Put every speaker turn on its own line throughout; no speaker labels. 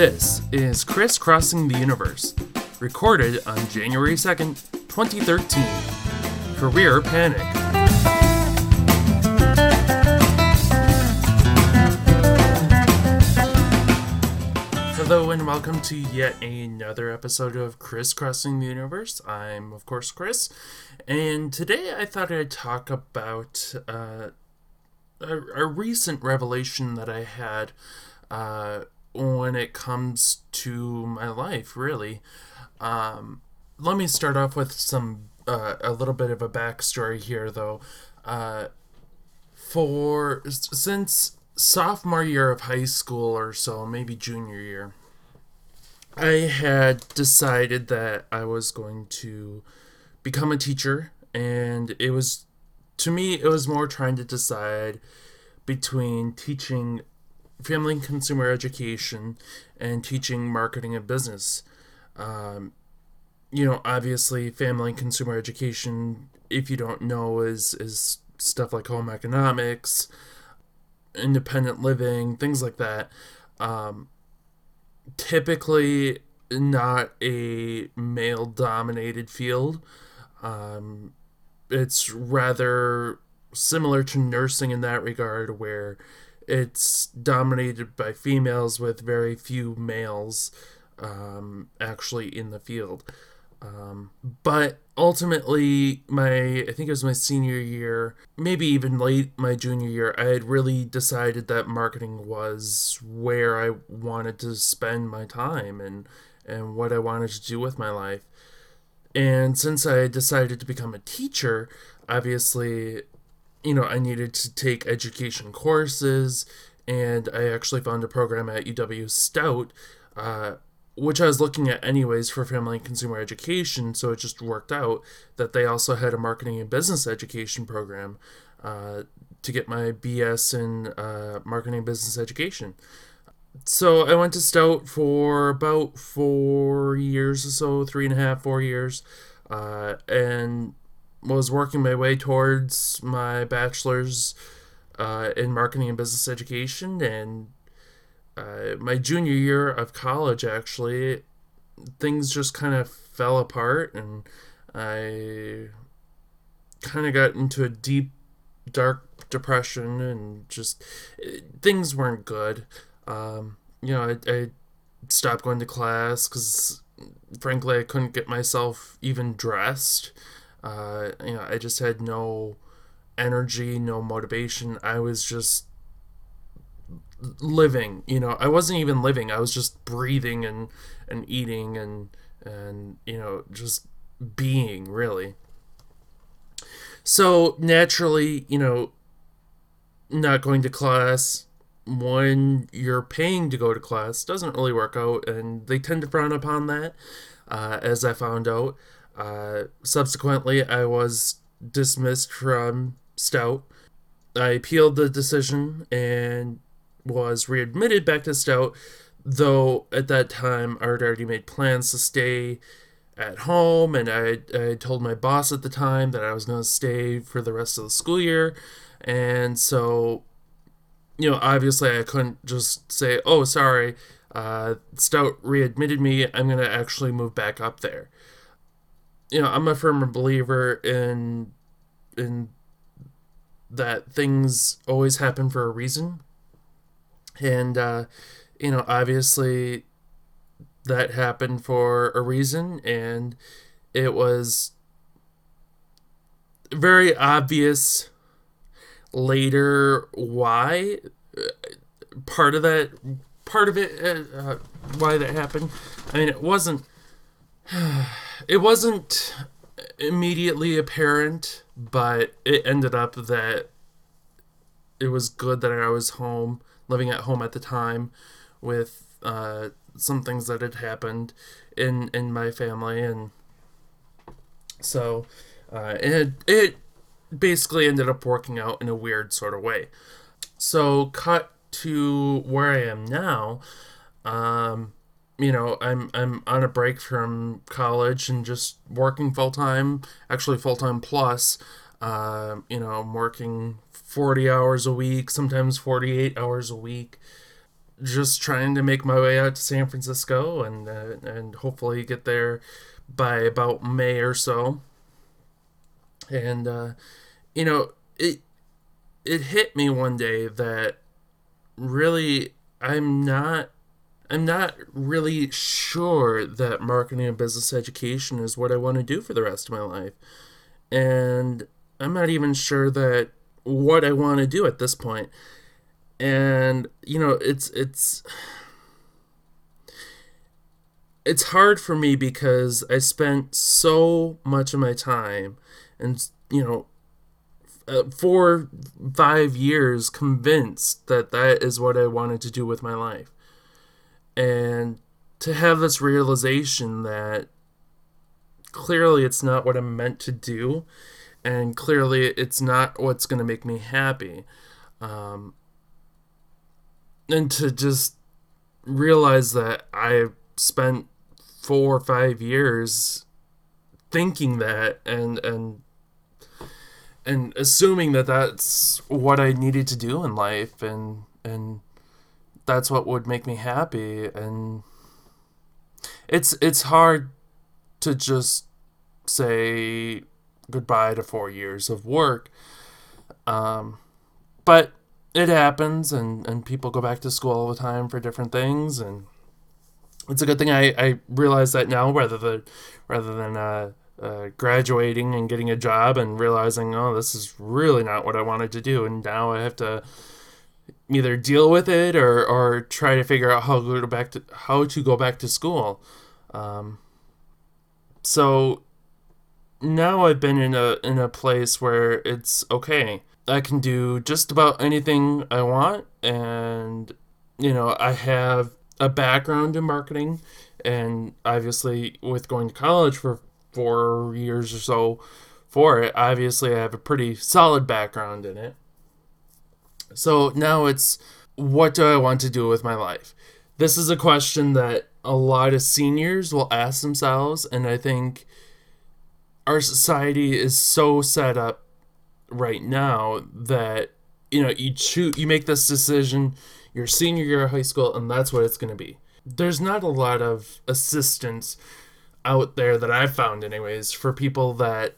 This is Crisscrossing the Universe, recorded on January 2nd, 2013. Career Panic. Hello and welcome to yet another episode of Crisscrossing the Universe. I'm, of course, Chris, and today I thought I'd talk about uh, a, a recent revelation that I had uh, when it comes to my life, really. Um, let me start off with some uh, a little bit of a backstory here, though. Uh, for since sophomore year of high school or so, maybe junior year, I had decided that I was going to become a teacher, and it was to me it was more trying to decide between teaching family and consumer education and teaching marketing and business. Um, you know, obviously, family and consumer education, if you don't know, is is stuff like home economics, independent living, things like that. Um, typically, not a male dominated field. Um, it's rather similar to nursing in that regard, where it's dominated by females with very few males um, actually in the field. Um, but ultimately, my I think it was my senior year, maybe even late my junior year, I had really decided that marketing was where I wanted to spend my time and and what I wanted to do with my life. And since I decided to become a teacher, obviously you know, I needed to take education courses, and I actually found a program at UW Stout, uh, which I was looking at anyways for family and consumer education. So it just worked out that they also had a marketing and business education program uh, to get my BS in uh, marketing and business education. So I went to Stout for about four years or so, three and a half, four years, uh, and was working my way towards my bachelor's uh, in marketing and business education and uh, my junior year of college actually things just kind of fell apart and i kind of got into a deep dark depression and just things weren't good. Um, you know I, I stopped going to class because frankly i couldn't get myself even dressed uh, you know, I just had no energy, no motivation. I was just living. You know, I wasn't even living. I was just breathing and and eating and and you know just being really. So naturally, you know, not going to class when you're paying to go to class doesn't really work out, and they tend to frown upon that, uh, as I found out. Uh, subsequently, I was dismissed from Stout. I appealed the decision and was readmitted back to Stout, though at that time I had already made plans to stay at home, and I, I told my boss at the time that I was going to stay for the rest of the school year. And so, you know, obviously I couldn't just say, oh, sorry, uh, Stout readmitted me, I'm going to actually move back up there you know, I'm a firm believer in in that things always happen for a reason. And uh, you know, obviously that happened for a reason and it was very obvious later why part of that part of it uh, uh why that happened i mean it wasn't it wasn't immediately apparent, but it ended up that it was good that I was home, living at home at the time, with uh, some things that had happened in in my family, and so uh, it it basically ended up working out in a weird sort of way. So cut to where I am now. Um, you know, I'm I'm on a break from college and just working full time, actually full time plus. Uh, you know, I'm working 40 hours a week, sometimes 48 hours a week. just trying to make my way out to San Francisco and uh, and hopefully get there by about May or so. And uh, you know, it it hit me one day that really I'm not I'm not really sure that marketing and business education is what I want to do for the rest of my life. And I'm not even sure that what I want to do at this point. And you know, it's it's it's hard for me because I spent so much of my time and you know uh, four five years convinced that that is what I wanted to do with my life and to have this realization that clearly it's not what I'm meant to do, and clearly it's not what's going to make me happy. Um, and to just realize that I spent four or five years thinking that and and and assuming that that's what I needed to do in life and and that's what would make me happy and it's it's hard to just say goodbye to 4 years of work um, but it happens and and people go back to school all the time for different things and it's a good thing I, I realize that now rather than rather than uh, uh, graduating and getting a job and realizing oh this is really not what I wanted to do and now I have to either deal with it or, or try to figure out how to go back to how to go back to school. Um, so now I've been in a in a place where it's okay. I can do just about anything I want, and you know I have a background in marketing, and obviously with going to college for four years or so for it, obviously I have a pretty solid background in it. So now it's what do I want to do with my life? This is a question that a lot of seniors will ask themselves, and I think our society is so set up right now that you know you choose you make this decision your senior year of high school and that's what it's going to be there's not a lot of assistance out there that i've found anyways for people that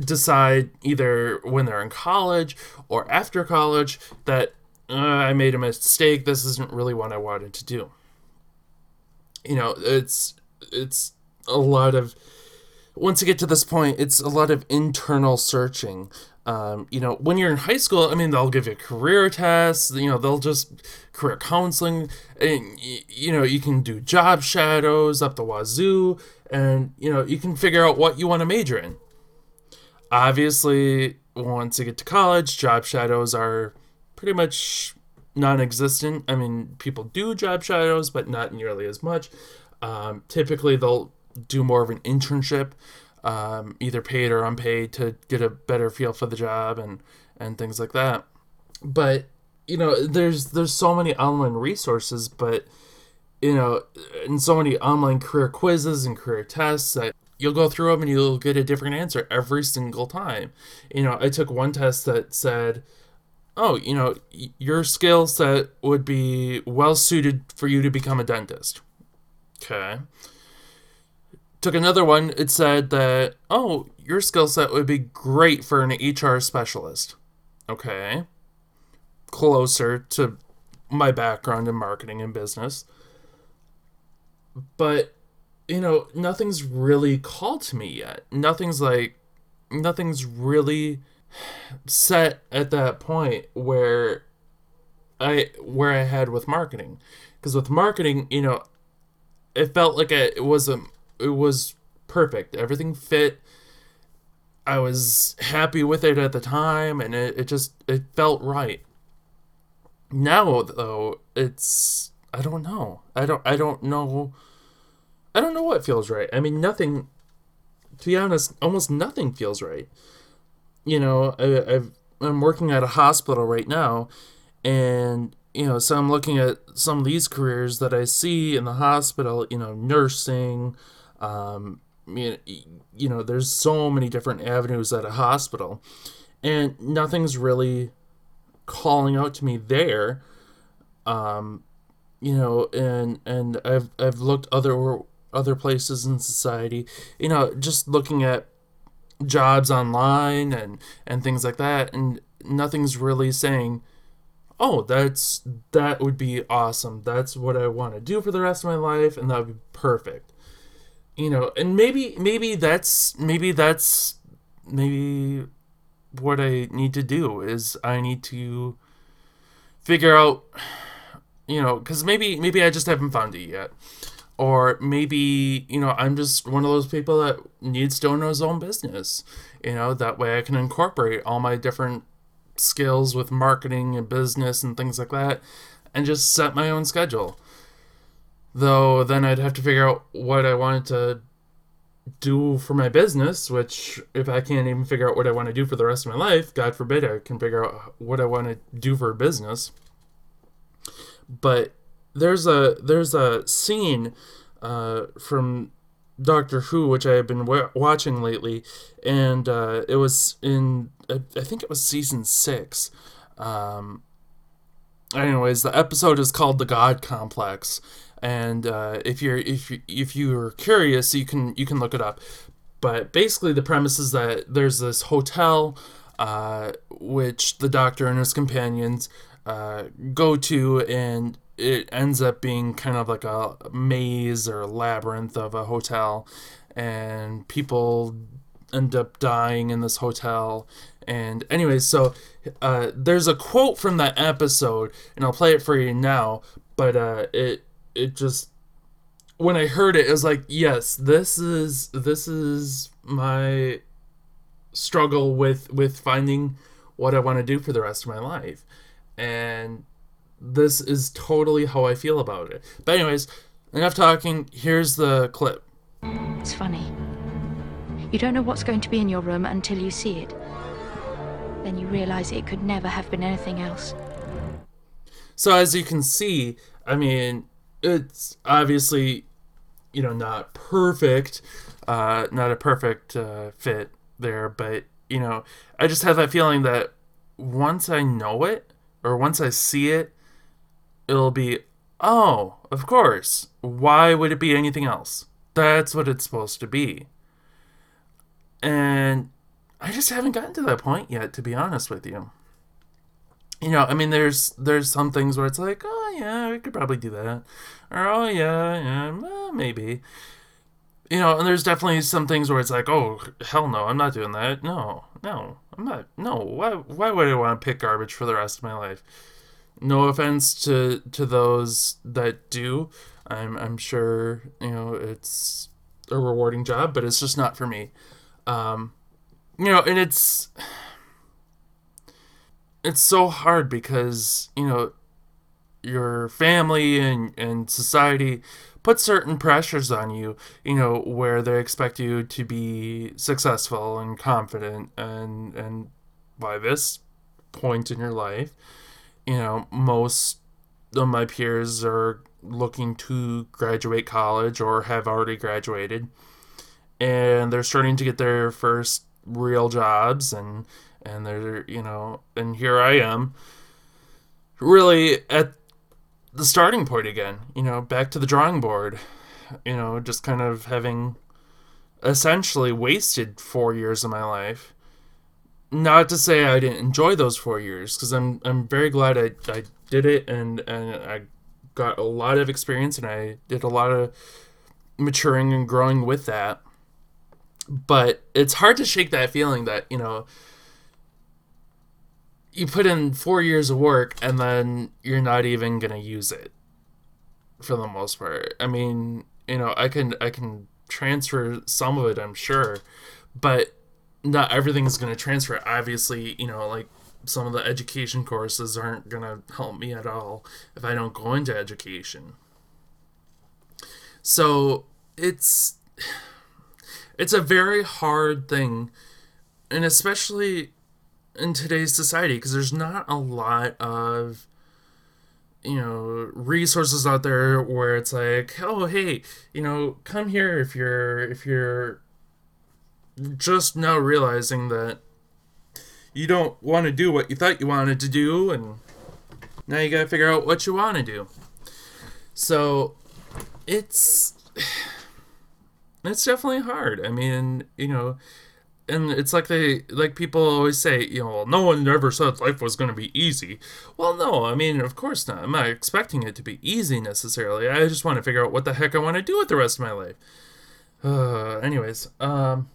decide either when they're in college or after college that uh, I made a mistake. This isn't really what I wanted to do. You know, it's it's a lot of once you get to this point, it's a lot of internal searching. Um, you know, when you're in high school, I mean, they'll give you career tests. You know, they'll just career counseling, and you know, you can do job shadows up the wazoo, and you know, you can figure out what you want to major in obviously, once you get to college, job shadows are pretty much non-existent. I mean, people do job shadows, but not nearly as much. Um, typically, they'll do more of an internship, um, either paid or unpaid, to get a better feel for the job and and things like that. But you know, there's there's so many online resources, but you know, and so many online career quizzes and career tests that you'll go through them and you'll get a different answer every single time. You know, I took one test that said, oh, you know, your skill set would be well suited for you to become a dentist. Okay. Took another one, it said that, oh, your skill set would be great for an HR specialist. Okay. Closer to my background in marketing and business. But you know, nothing's really called to me yet. Nothing's like, nothing's really set at that point where I where I had with marketing, because with marketing, you know, it felt like it was a it was perfect. Everything fit. I was happy with it at the time, and it, it just it felt right. Now though, it's I don't know. I don't I don't know I don't know what feels right. I mean, nothing. To be honest, almost nothing feels right. You know, I, I've, I'm working at a hospital right now, and you know, so I'm looking at some of these careers that I see in the hospital. You know, nursing. Um, you know, you know, there's so many different avenues at a hospital, and nothing's really calling out to me there. Um, you know, and and I've I've looked other other places in society. You know, just looking at jobs online and and things like that, and nothing's really saying, "Oh, that's that would be awesome. That's what I want to do for the rest of my life, and that would be perfect." You know, and maybe maybe that's maybe that's maybe what I need to do is I need to figure out you know, because maybe maybe I just haven't found it yet, or maybe you know I'm just one of those people that needs to own his own business. You know, that way I can incorporate all my different skills with marketing and business and things like that, and just set my own schedule. Though then I'd have to figure out what I wanted to do for my business, which if I can't even figure out what I want to do for the rest of my life, God forbid I can figure out what I want to do for a business but there's a there's a scene uh, from Doctor Who which I have been watching lately, and uh, it was in I, I think it was season six. Um, anyways, the episode is called the God Complex, and uh, if you're if you, if you're curious, you can you can look it up. But basically, the premise is that there's this hotel, uh, which the Doctor and his companions uh, go to, and it ends up being kind of like a maze or a labyrinth of a hotel, and people end up dying in this hotel. And anyways, so uh, there's a quote from that episode, and I'll play it for you now. But uh, it it just when I heard it, it was like, yes, this is this is my struggle with with finding what I want to do for the rest of my life and this is totally how I feel about it. But anyways, enough talking. Here's the clip.
It's funny. You don't know what's going to be in your room until you see it. Then you realize it could never have been anything else.
So as you can see, I mean, it's obviously, you know, not perfect, uh, not a perfect uh, fit there, but you know, I just have that feeling that once I know it, or once I see it, it'll be, oh, of course. Why would it be anything else? That's what it's supposed to be. And I just haven't gotten to that point yet, to be honest with you. You know, I mean, there's there's some things where it's like, oh yeah, we could probably do that, or oh yeah, yeah, well, maybe. You know, and there's definitely some things where it's like, oh hell no, I'm not doing that. No, no, I'm not. No, why? Why would I want to pick garbage for the rest of my life? No offense to to those that do. I'm I'm sure you know it's a rewarding job, but it's just not for me. Um, you know, and it's it's so hard because you know your family and and society put certain pressures on you, you know, where they expect you to be successful and confident and and by this point in your life, you know, most of my peers are looking to graduate college or have already graduated and they're starting to get their first real jobs and and they're you know and here I am really at the starting point again, you know, back to the drawing board, you know, just kind of having essentially wasted four years of my life. Not to say I didn't enjoy those four years, because I'm I'm very glad I, I did it and and I got a lot of experience and I did a lot of maturing and growing with that. But it's hard to shake that feeling that you know you put in four years of work and then you're not even gonna use it for the most part. I mean, you know, I can I can transfer some of it, I'm sure, but not everything is gonna transfer. Obviously, you know, like some of the education courses aren't gonna help me at all if I don't go into education. So it's it's a very hard thing, and especially in today's society because there's not a lot of you know resources out there where it's like oh hey you know come here if you're if you're just now realizing that you don't want to do what you thought you wanted to do and now you got to figure out what you want to do. So it's it's definitely hard. I mean, you know, and it's like they like people always say, you know, no one ever said life was going to be easy. Well, no, I mean, of course not. I'm not expecting it to be easy necessarily. I just want to figure out what the heck I want to do with the rest of my life. Uh, anyways, um,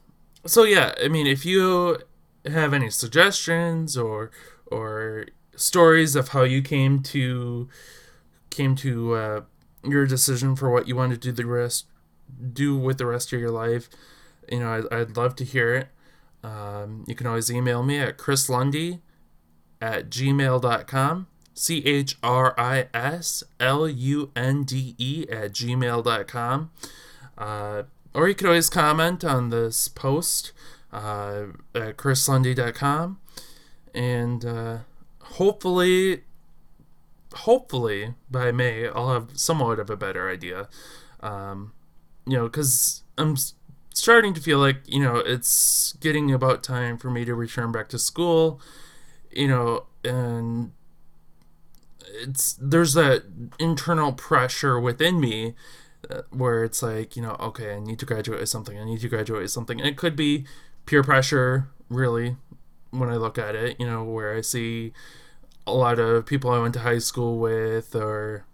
so yeah, I mean, if you have any suggestions or or stories of how you came to came to uh, your decision for what you want to do the rest do with the rest of your life, you know, I, I'd love to hear it. Um, you can always email me at chrislunde at gmail.com. C H R I S L U N D E at gmail.com. Uh, or you could always comment on this post uh, at chrislunde.com. And uh, hopefully, hopefully by May, I'll have somewhat of a better idea. Um, you know, because I'm starting to feel like you know it's getting about time for me to return back to school you know and it's there's that internal pressure within me uh, where it's like you know okay i need to graduate with something i need to graduate with something. And it could be peer pressure really when i look at it you know where i see a lot of people i went to high school with or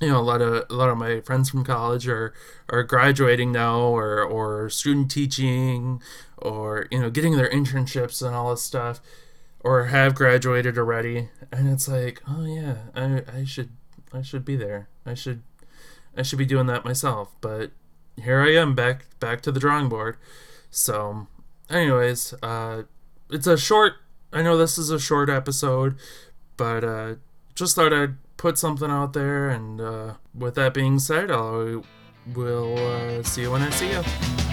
you know a lot of a lot of my friends from college are are graduating now or or student teaching or you know getting their internships and all this stuff or have graduated already. And it's like oh yeah I, I should I should be there. I should I should be doing that myself. But here I am back back to the drawing board. So anyways uh it's a short I know this is a short episode but uh just thought I'd put something out there. And uh, with that being said, I will uh, see you when I see you.